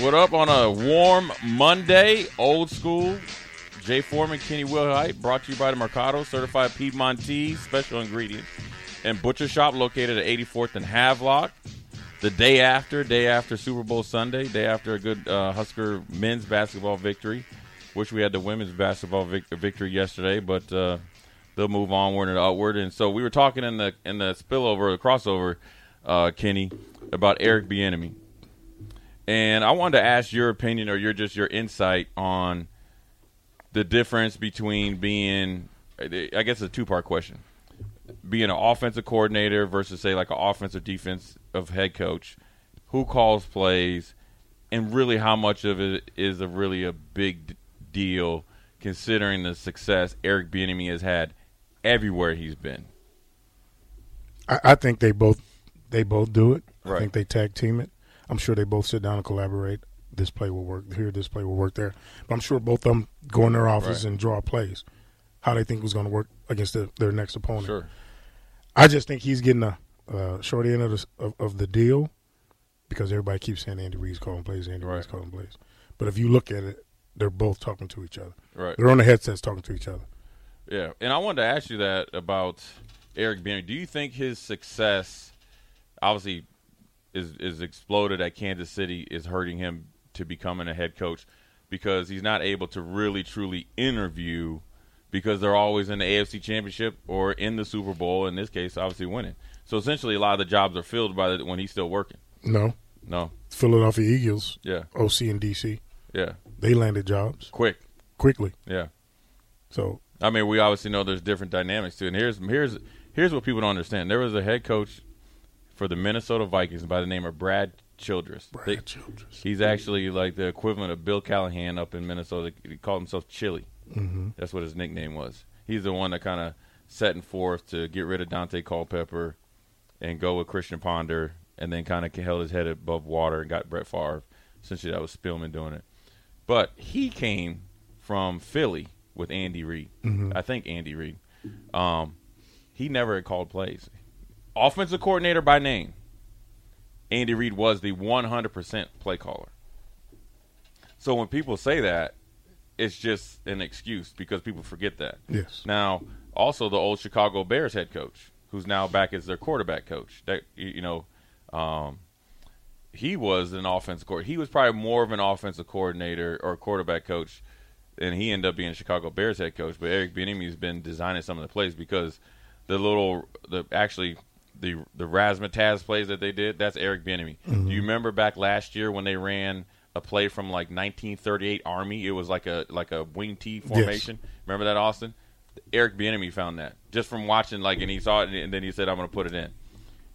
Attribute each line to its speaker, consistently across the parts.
Speaker 1: What up on a warm Monday, old school? Jay Foreman, Kenny Wilhite, brought to you by the Mercado, certified Piedmontese, special ingredients, and butcher shop located at 84th and Havelock. The day after, day after Super Bowl Sunday, day after a good uh, Husker men's basketball victory. Wish we had the women's basketball vic- victory yesterday, but uh, they'll move onward and upward. And so we were talking in the in the spillover, the crossover, uh, Kenny, about Eric Bieniemy. And I wanted to ask your opinion or your just your insight on the difference between being, I guess, a two part question, being an offensive coordinator versus say like an offensive defense of head coach, who calls plays, and really how much of it is a really a big deal considering the success Eric Bieniemy has had everywhere he's been.
Speaker 2: I, I think they both they both do it. I think they tag team it. I'm sure they both sit down and collaborate. This play will work here. This play will work there. But I'm sure both of them go in their office
Speaker 1: Right.
Speaker 2: and draw plays. How they think was going to work against the, their next opponent.
Speaker 1: Sure.
Speaker 2: I just think he's getting a uh, short end of the, of, of the deal because everybody keeps saying Andy Reid's calling plays. Andy Reid's
Speaker 1: Right.
Speaker 2: calling plays. But if you look at it, they're both talking to each other.
Speaker 1: Right.
Speaker 2: They're on the headsets talking to each other.
Speaker 1: Yeah, and I wanted to ask you that about Eric Bieniemy. Do you think his success, obviously, is is exploded at Kansas City, is hurting him to becoming a head coach because he's not able to really truly interview because they're always in the AFC Championship or in the Super Bowl. In this case, obviously winning. So essentially, a lot of the jobs are filled by the, when he's still working.
Speaker 2: No.
Speaker 1: No,
Speaker 2: Philadelphia Eagles,
Speaker 1: yeah,
Speaker 2: OC and DC,
Speaker 1: yeah,
Speaker 2: they landed jobs
Speaker 1: quick,
Speaker 2: quickly.
Speaker 1: yeah.
Speaker 2: So
Speaker 1: I mean, we obviously know there's different dynamics too. And here's here's here's what people don't understand. There was a head coach for the Minnesota Vikings by the name of Brad Childress.
Speaker 2: Brad
Speaker 1: They-
Speaker 2: Childress.
Speaker 1: He's actually like the equivalent of Bill Callahan up in Minnesota. He called himself Chili.
Speaker 2: Mm-hmm.
Speaker 1: That's what his nickname was. He's the one that kind of set setting forth to get rid of Daunte Culpepper and go with Christian Ponder, and then kind of held his head above water and got Brett Favre. Essentially, that was Spielman doing it. But he came from Philly with Andy Reid. I think Andy Reid. Um, he never had called plays. Offensive coordinator by name. Andy Reid was the 100% play caller. So when people say that, it's just an excuse because people forget that.
Speaker 2: Yes.
Speaker 1: Now, also the old Chicago Bears head coach, who's now back as their quarterback coach. That you know, um, he was an offensive coordinator. He was probably more of an offensive coordinator or quarterback coach, and he ended up being a Chicago Bears head coach. But Eric Bieniemy's been designing some of the plays because the little the actually the the razzmatazz plays that they did that's Eric Bieniemy. Do you remember back last year when they ran a play from like 1938 Army? It was like a like a wing T formation. Remember that Austin? Eric Bieniemy found that just from watching like and he saw it and then he said I'm going to put it in.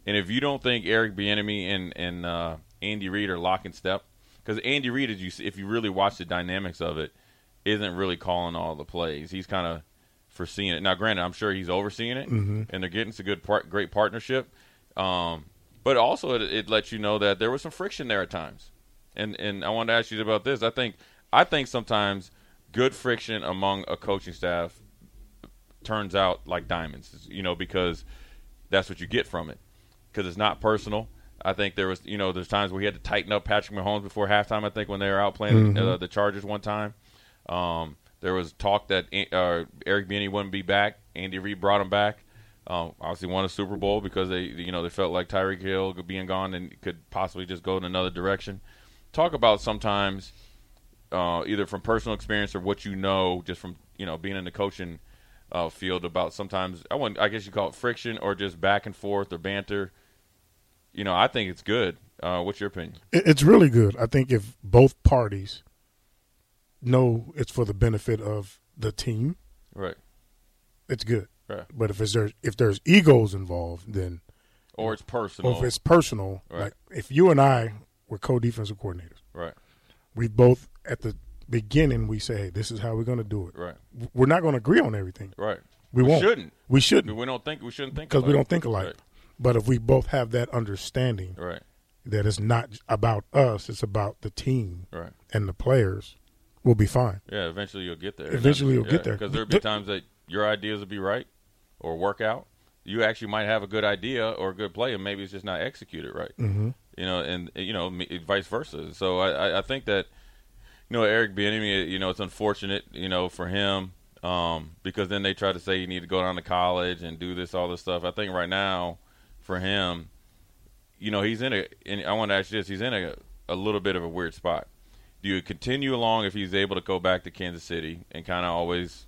Speaker 1: And if you don't think Eric Bieniemy and and uh, Andy Reid are lock and step, because Andy Reid, as you if you really watch the dynamics of it, isn't really calling all the plays. He's kind of foreseeing it. Now, granted, I'm sure he's overseeing it, and they're getting some good, part, great partnership. Um, but also, it, it lets you know that there was some friction there at times. And and I wanted to ask you about this. I think I think sometimes good friction among a coaching staff turns out like diamonds. You know, because that's what you get from it because it's not personal. I think there was, you know, there's times where he had to tighten up Patrick Mahomes before halftime. I think when they were out playing uh, the Chargers one time, um, There was talk that uh, Eric Bieniemy wouldn't be back. Andy Reid brought him back. Um, obviously won a Super Bowl because they, you know, they felt like Tyreek Hill being gone and could possibly just go in another direction. Talk about sometimes, uh, either from personal experience or what you know, just from you know being in the coaching uh, field about sometimes I want I guess you call it friction or just back and forth or banter. You know, I think it's good. Uh, what's your opinion?
Speaker 2: It's really good. I think if both parties know it's for the benefit of the team,
Speaker 1: right,
Speaker 2: it's good.
Speaker 1: Right.
Speaker 2: But if it's there, if there's egos involved, then
Speaker 1: or it's personal,
Speaker 2: or if it's personal,
Speaker 1: right.
Speaker 2: like if you and I were co-defensive coordinators,
Speaker 1: right,
Speaker 2: we both at the beginning we say, hey, this is how we're going to do it.
Speaker 1: Right.
Speaker 2: We're not going to agree on everything.
Speaker 1: Right.
Speaker 2: We,
Speaker 1: we
Speaker 2: won't.
Speaker 1: Shouldn't.
Speaker 2: We shouldn't.
Speaker 1: We don't think we shouldn't think
Speaker 2: because we don't think alike.
Speaker 1: Right.
Speaker 2: But if we both have that understanding,
Speaker 1: right,
Speaker 2: that it's not about us, it's about the team,
Speaker 1: right,
Speaker 2: and the players, we'll be fine.
Speaker 1: Yeah, eventually you'll get there.
Speaker 2: Eventually you'll
Speaker 1: yeah,
Speaker 2: get there
Speaker 1: because there'll be times that your ideas will be right or work out. You actually might have a good idea or a good play, and maybe it's just not executed right.
Speaker 2: Mm-hmm.
Speaker 1: You know, and you know, vice versa. So I, I think that you know Eric Bieniemy, you know, it's unfortunate, you know, for him um, because then they try to say you need to go down to college and do this, all this stuff. I think right now for him, you know, he's in a. And I want to ask you this: he's in a a little bit of a weird spot. Do you continue along if he's able to go back to Kansas City and kind of always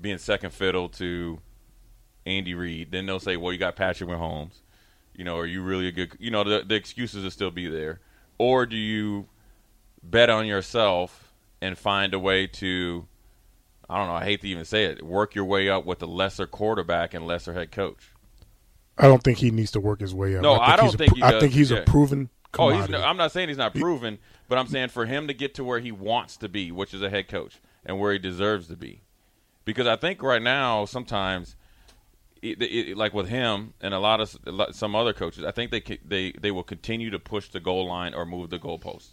Speaker 1: being second fiddle to Andy Reid? Then they'll say, "Well, you got Patrick Mahomes." You know, are you really a good? You know, the, the excuses will still be there. Or do you bet on yourself and find a way to? I don't know. I hate to even say it. Work your way up with a lesser quarterback and lesser head coach.
Speaker 2: I don't think he needs to work his way up.
Speaker 1: No,
Speaker 2: I,
Speaker 1: I don't think.
Speaker 2: A,
Speaker 1: he
Speaker 2: I think he's
Speaker 1: yeah.
Speaker 2: a proven.
Speaker 1: Oh, he's. No, I'm not saying he's not proven, but I'm saying for him to get to where he wants to be, which is a head coach, and where he deserves to be, because I think right now sometimes, it, it, like with him and a lot of some other coaches, I think they they they will continue to push the goal line or move the goalposts.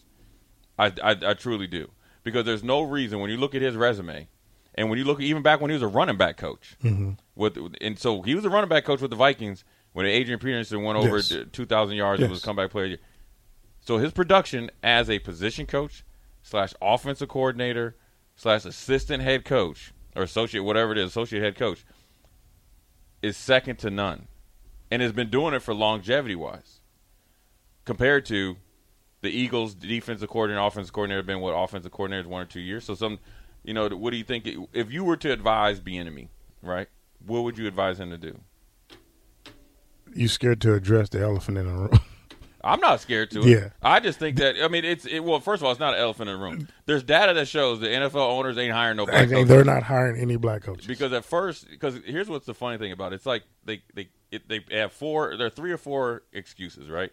Speaker 1: I, I, I truly do because there's no reason when you look at his resume, and when you look even back when he was a running back coach,
Speaker 2: mm-hmm.
Speaker 1: with and so he was a running back coach with the Vikings when Adrian Peterson went over
Speaker 2: yes.
Speaker 1: 2,000 yards
Speaker 2: yes.
Speaker 1: and was a comeback player. So his production as a position coach slash offensive coordinator slash assistant head coach or associate whatever it is associate head coach is second to none, and has been doing it for longevity wise. Compared to the Eagles' defensive coordinator, offensive coordinator, have been what offensive coordinators one or two years. So some, you know, what do you think if you were to advise Bieniemy, right? What would you advise him to do?
Speaker 2: You scared to address the elephant in the room?
Speaker 1: I'm not scared to it.
Speaker 2: Yeah.
Speaker 1: I just think that I mean it's it, well. First of all, it's not an elephant in the room. There's data that shows the NFL owners ain't hiring no black coaches.
Speaker 2: They're not hiring any black coaches
Speaker 1: because at first, because here's what's the funny thing about it. It's like they they it, they have four. There are three or four excuses, right?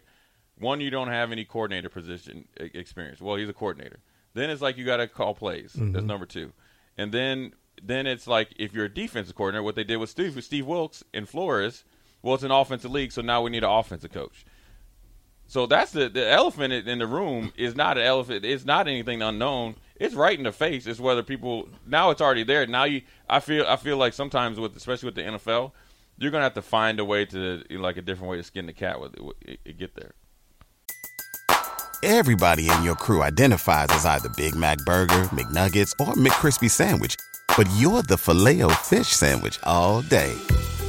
Speaker 1: One, you don't have any coordinator position experience. Well, he's a coordinator. Then it's like you got to call plays.
Speaker 2: Mm-hmm.
Speaker 1: That's number two. And then then it's like if you're a defensive coordinator, what they did with Steve with Steve Wilks in Flores. Well, it's an offensive league, so now we need an offensive coach. So that's the the elephant in the room is not an elephant. It's not anything unknown. It's right in the face. It's whether people now it's already there. Now you, I feel I feel like sometimes with especially with the NFL, you're gonna have to find a way to like a different way to skin the cat with it, it get there.
Speaker 3: Everybody in your crew identifies as either Big Mac Burger, McNuggets, or McCrispy Sandwich, but you're the filet fish Sandwich all day.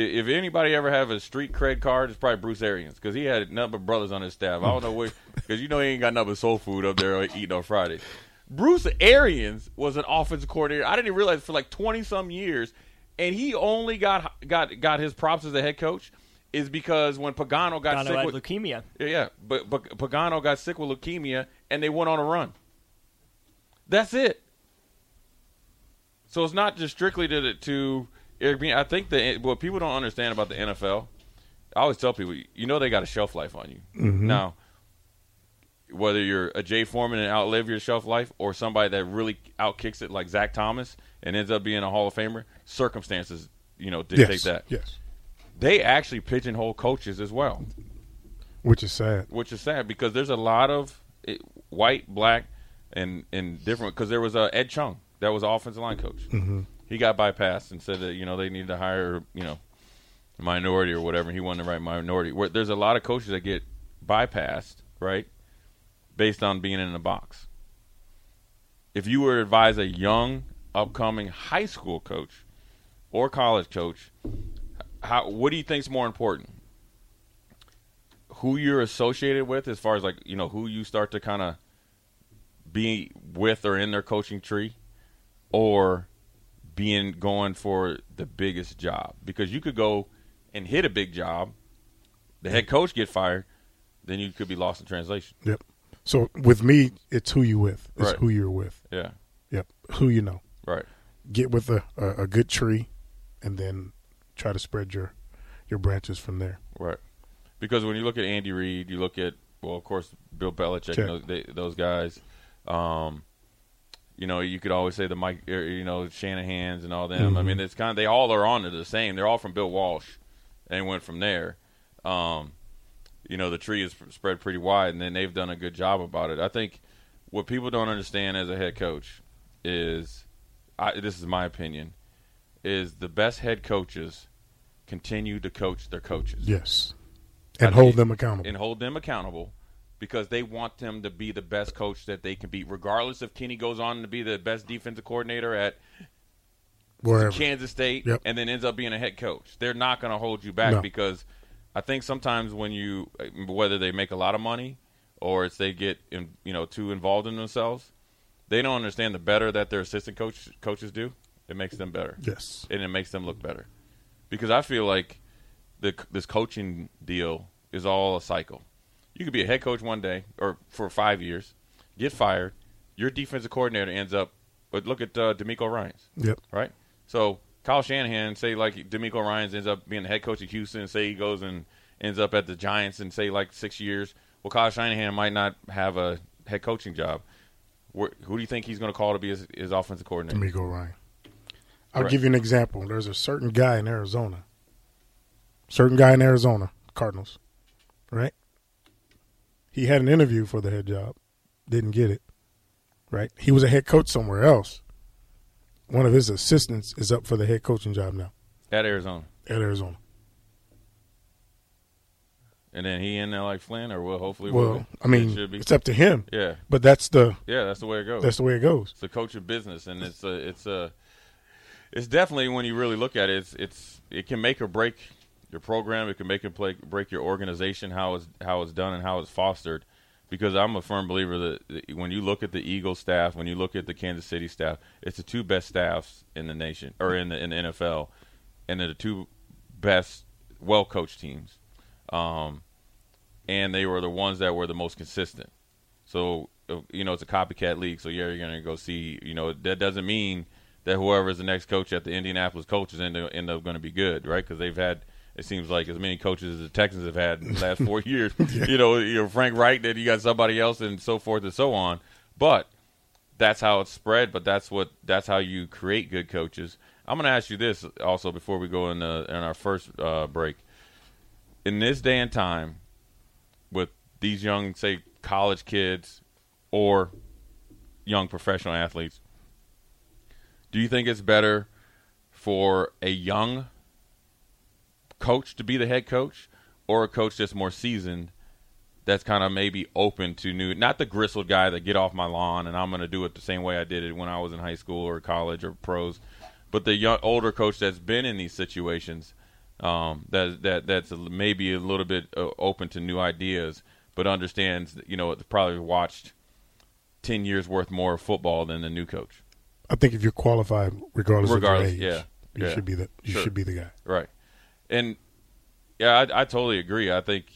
Speaker 1: If anybody ever have a street cred card, it's probably Bruce Arians because he had nothing but brothers on his staff. I don't know where because you know he ain't got nothing but soul food up there uh, eating on Friday. Bruce Arians was an offensive coordinator. I didn't even realize for like twenty some years, and he only got got got his props as a head coach is because when Pagano got
Speaker 4: Pagano
Speaker 1: sick
Speaker 4: had
Speaker 1: with
Speaker 4: leukemia.
Speaker 1: Yeah, yeah, but, but Pagano got sick with leukemia, and they went on a run. That's it. So it's not just strictly to to Eric Bieniemy. I think that what people don't understand about the NFL, I always tell people, you know, they got a shelf life on you.
Speaker 2: Mm-hmm.
Speaker 1: Now, whether you're a Jay Foreman and outlive your shelf life, or somebody that really outkicks it like Zach Thomas and ends up being a Hall of Famer, circumstances, you know, dictate
Speaker 2: yes.
Speaker 1: that.
Speaker 2: Yes.
Speaker 1: they actually pigeonhole coaches as well,
Speaker 2: which is sad.
Speaker 1: which is sad because there's a lot of it, white, black, and and different. Because there was uh, Ed Chung that was offensive line coach.
Speaker 2: Mm-hmm.
Speaker 1: He got bypassed and said that you know they need to hire you know a minority or whatever. He wanted the right minority. Where there's a lot of coaches that get bypassed, right, based on being in the box. If you were to advise a young, upcoming high school coach or college coach, how what do you think is more important? Who you're associated with, as far as like you know who you start to kind of be with or in their coaching tree, or being going for the biggest job because you could go and hit a big job, the head coach get fired, then you could be lost in translation.
Speaker 2: Yep. So with me, it's who you with. It's
Speaker 1: Right.
Speaker 2: who you're with.
Speaker 1: Yeah,
Speaker 2: Yep. Who you know.
Speaker 1: right.
Speaker 2: Get with a, a, a good tree, and then try to spread your your branches from there.
Speaker 1: Right. Because when you look at Andy Reid, you look at well, of course, Bill Belichick, they, those guys. Um, you know, you could always say the Mike, er, you know, Shanahan's and all them. I
Speaker 2: Mhm.
Speaker 1: mean, it's kind of they all are on to the same. They're all from Bill Walsh, and went from there. Um, you know, the tree is spread pretty wide, and then they've done a good job about it. I think what people don't understand as a head coach is, I, this is my opinion, is the best head coaches continue to coach their coaches
Speaker 2: Yes.
Speaker 1: I
Speaker 2: And hold
Speaker 1: think-
Speaker 2: them accountable.
Speaker 1: and hold them accountable because they want them to be the best coach that they can be, regardless if Kenny goes on to be the best defensive coordinator at
Speaker 2: Wherever.
Speaker 1: Kansas State
Speaker 2: Yep.
Speaker 1: and then ends up being a head coach. They're not going to hold you back
Speaker 2: No.
Speaker 1: because I think sometimes when you, whether they make a lot of money or it's they get in, you know too involved in themselves, they don't understand the better that their assistant coach coaches do. It makes them better.
Speaker 2: Yes.
Speaker 1: and it makes them look better. Because I feel like the this coaching deal is all a cycle. You could be a head coach one day or for five years, get fired. Your defensive coordinator ends up. But look at uh, DeMeco Ryans
Speaker 2: Yep.
Speaker 1: right? So Kyle Shanahan, say like DeMeco Ryans ends up being the head coach of Houston, say he goes and ends up at the Giants and say like six years. Well, Kyle Shanahan might not have a head coaching job. Where, who do you think he's going to call to be his, his offensive coordinator?
Speaker 2: DeMeco Ryan. I'll give you an example. There's a certain guy in Arizona. Certain guy in Arizona, Cardinals, right? He had an interview for the head job, didn't get it. Right? He was a head coach somewhere else. One of his assistants is up for the head coaching job now
Speaker 1: At Arizona,
Speaker 2: at Arizona.
Speaker 1: and then he in there like Flynn, or well, hopefully,
Speaker 2: Well,
Speaker 1: will.
Speaker 2: I mean,
Speaker 1: It should be.
Speaker 2: it's up to him.
Speaker 1: Yeah,
Speaker 2: But that's the
Speaker 1: yeah, that's the way it goes.
Speaker 2: that's the way it goes.
Speaker 1: It's a coach of business, and it's a it's a it's definitely when you really look at it, it's it's it can make or break your program. It can make or play, break your organization, how it's how it's done and how it's fostered. Because I'm a firm believer that when you look at the Eagles staff, when you look at the Kansas City staff, it's the two best staffs in the nation or in the in the NFL, and they're the two best well coached teams. Um, and they were the ones that were the most consistent. So uh, you know it's a copycat league. So yeah, you're gonna go see. You know that doesn't mean that whoever is the next coach at the Indianapolis Colts end up, end up going to be good, right? Because they've had it seems like as many coaches as the Texans have had in the last four years. You know, you know Frank Reich, then you got somebody else, and so forth and so on. But that's how it's spread. But that's what that's how you create good coaches. I'm going to ask you this also before we go in, the, in our first uh, break. In this day and time, with these young, say, college kids or young professional athletes, do you think it's better for a young coach to be the head coach or a coach that's more seasoned that's kind of maybe open to new not the gristled guy that get off my lawn and I'm going to do it the same way I did it when I was in high school or college or pros but the young, older coach that's been in these situations um, that that that's a, maybe a little bit uh, open to new ideas but understands you know probably watched 10 years worth more of football than the new coach
Speaker 2: I think if you're qualified, regardless,
Speaker 1: Regardless,
Speaker 2: of your age,
Speaker 1: yeah,
Speaker 2: you
Speaker 1: yeah.
Speaker 2: should be the you
Speaker 1: Sure.
Speaker 2: should be the guy.
Speaker 1: Right. And yeah, I, I totally agree. I think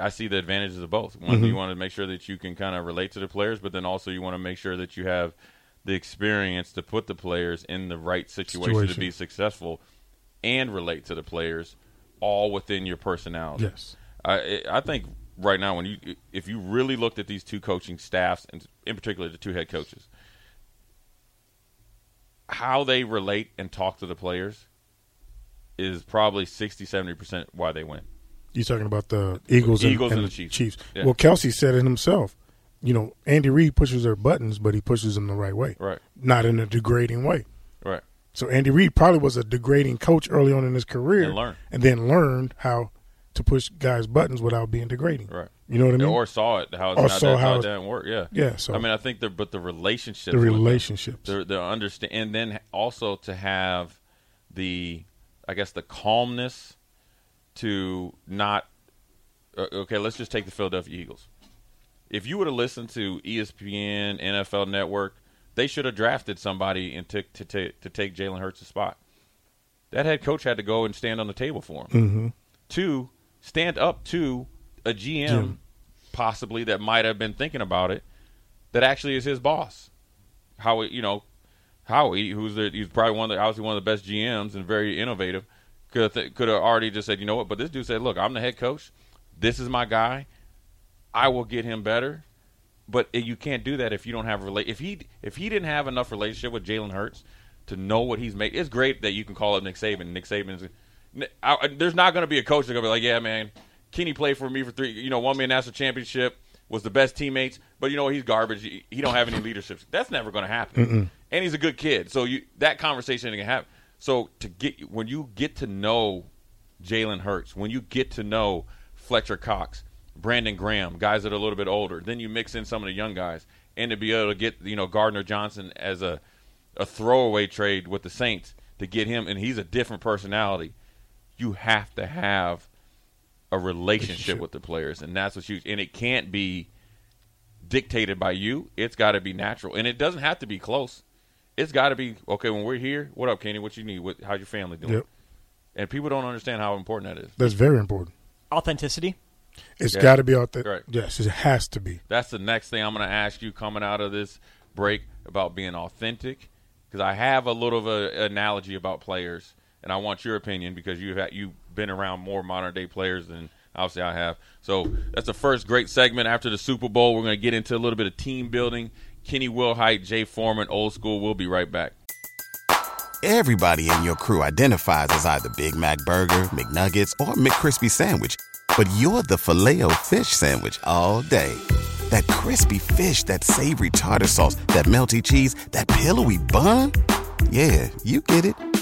Speaker 1: I see the advantages of both. One,
Speaker 2: Mhm.
Speaker 1: you want to make sure that you can kind of relate to the players, but then also you want to make sure that you have the experience to put the players in the right situation, to be successful and relate to the players all within your personality.
Speaker 2: Yes.
Speaker 1: I I think right now when you if you really looked at these two coaching staffs and in particular the two head coaches how they relate and talk to the players is probably 60, 70 percent why they win.
Speaker 2: You're talking about the Eagles,
Speaker 1: Eagles
Speaker 2: and,
Speaker 1: and
Speaker 2: and
Speaker 1: the Chiefs. Yeah.
Speaker 2: Well, Kelce said it himself. You know, Andy Reid pushes their buttons, but he pushes them the right way,
Speaker 1: Right.
Speaker 2: not in a degrading way.
Speaker 1: Right.
Speaker 2: So Andy Reid probably was a degrading coach early on in his career,
Speaker 1: And
Speaker 2: and then learned how to push guys' buttons without being degrading.
Speaker 1: Right.
Speaker 2: You know what I mean?
Speaker 1: Or saw it how it's
Speaker 2: Or
Speaker 1: not
Speaker 2: saw
Speaker 1: that,
Speaker 2: how
Speaker 1: how it didn't work. Yeah.
Speaker 2: Yeah, so-
Speaker 1: I mean, I think the but the relationships,
Speaker 2: the relationships.
Speaker 1: the the understand, and then also to have the, I guess the calmness to not. Uh, okay, let's just take the Philadelphia Eagles. If you would have listened to ESPN, NFL Network, they should have drafted somebody and took to, to, to take Jalen Hurts' spot. That head coach had to go and stand on the table for him.
Speaker 2: Mm-hmm.
Speaker 1: Two, stand up to a GM,
Speaker 2: Jim.
Speaker 1: possibly that might have been thinking about it, that actually is his boss. Howie, you know, Howie, who's the, he's probably one of the, obviously one of the best GMs and very innovative, could have, th- could have already just said, you know what? But this dude said, look, I'm the head coach. This is my guy. I will get him better. But you can't do that if you don't have relate. If he if he didn't have enough relationship with Jalen Hurts to know what he's made, it's great that you can call up Nick Saban. Nick Saban's I, there's not going to be a coach that's going to be like, yeah, man, Kenny played for me for three, you know, won me a national championship, was the best teammates, but you know what he's garbage. He, he don't have any leadership. That's never going to happen. And he's a good kid, so you that conversation gonna happen. So to get when you get to know Jalen Hurts, when you get to know Fletcher Cox, Brandon Graham, guys that are a little bit older, then you mix in some of the young guys, and to be able to get you know Gardner Johnson as a a throwaway trade with the Saints to get him, and he's a different personality. You have to have a relationship
Speaker 2: Relationship.
Speaker 1: with the players, and that's what's huge. And it can't be dictated by you. It's got to be natural, and it doesn't have to be close. It's got to be okay. When we're here, what up, Kenny? What you need? What, how's your family doing?
Speaker 2: Yep.
Speaker 1: And people don't understand how important that is.
Speaker 2: That's very important.
Speaker 4: Authenticity.
Speaker 2: It's
Speaker 1: Yeah.
Speaker 2: got to be authentic.
Speaker 1: Right.
Speaker 2: Yes, it has to be.
Speaker 1: That's the next thing I'm going to ask you coming out of this break about being authentic, because I have a little of an analogy about players, and I want your opinion because you've had, you've been around more modern day players than obviously I have. So that's the first great segment after the Super Bowl. We're going to get into a little bit of team building. Kenny Wilhite, Jay Foreman, old school. We'll be right back.
Speaker 3: Everybody in your crew identifies as either Big Mac Burger, McNuggets, or McCrispy Sandwich. But you're the filet fish Sandwich all day. That crispy fish, that savory tartar sauce, that melty cheese, that pillowy bun. Yeah, you get it.